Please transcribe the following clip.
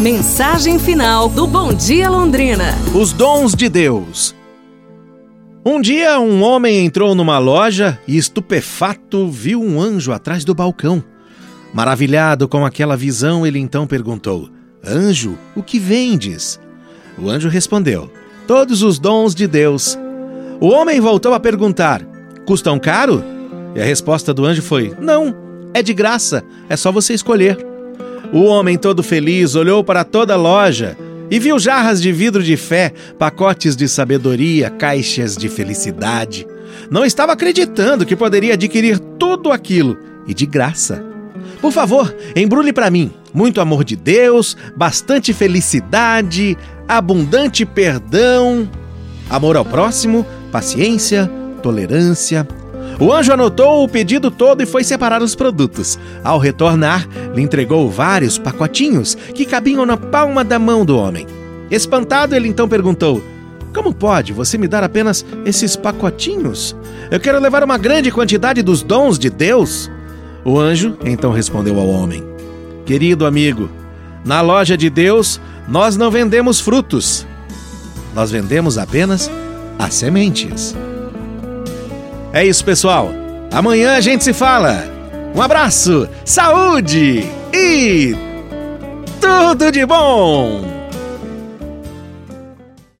Mensagem final do Bom Dia Londrina. Os dons de Deus. Um dia, um homem entrou numa loja e, estupefato, viu um anjo atrás do balcão. Maravilhado com aquela visão, ele então perguntou: Anjo, o que vendes? O anjo respondeu: Todos os dons de Deus. O homem voltou a perguntar: Custam caro? E a resposta do anjo foi: Não, é de graça, é só você escolher. O homem, todo feliz, olhou para toda a loja e viu jarras de vidro de fé, pacotes de sabedoria, caixas de felicidade. Não estava acreditando que poderia adquirir tudo aquilo e de graça. Por favor, embrulhe para mim muito amor de Deus, bastante felicidade, abundante perdão, amor ao próximo, paciência, tolerância, o anjo anotou o pedido todo e foi separar os produtos. Ao retornar, lhe entregou vários pacotinhos que cabiam na palma da mão do homem. Espantado, ele então perguntou: Como pode você me dar apenas esses pacotinhos? Eu quero levar uma grande quantidade dos dons de Deus. O anjo então respondeu ao homem: Querido amigo, na loja de Deus nós não vendemos frutos, nós vendemos apenas as sementes. É isso, pessoal. Amanhã a gente se fala. Um abraço, saúde e tudo de bom!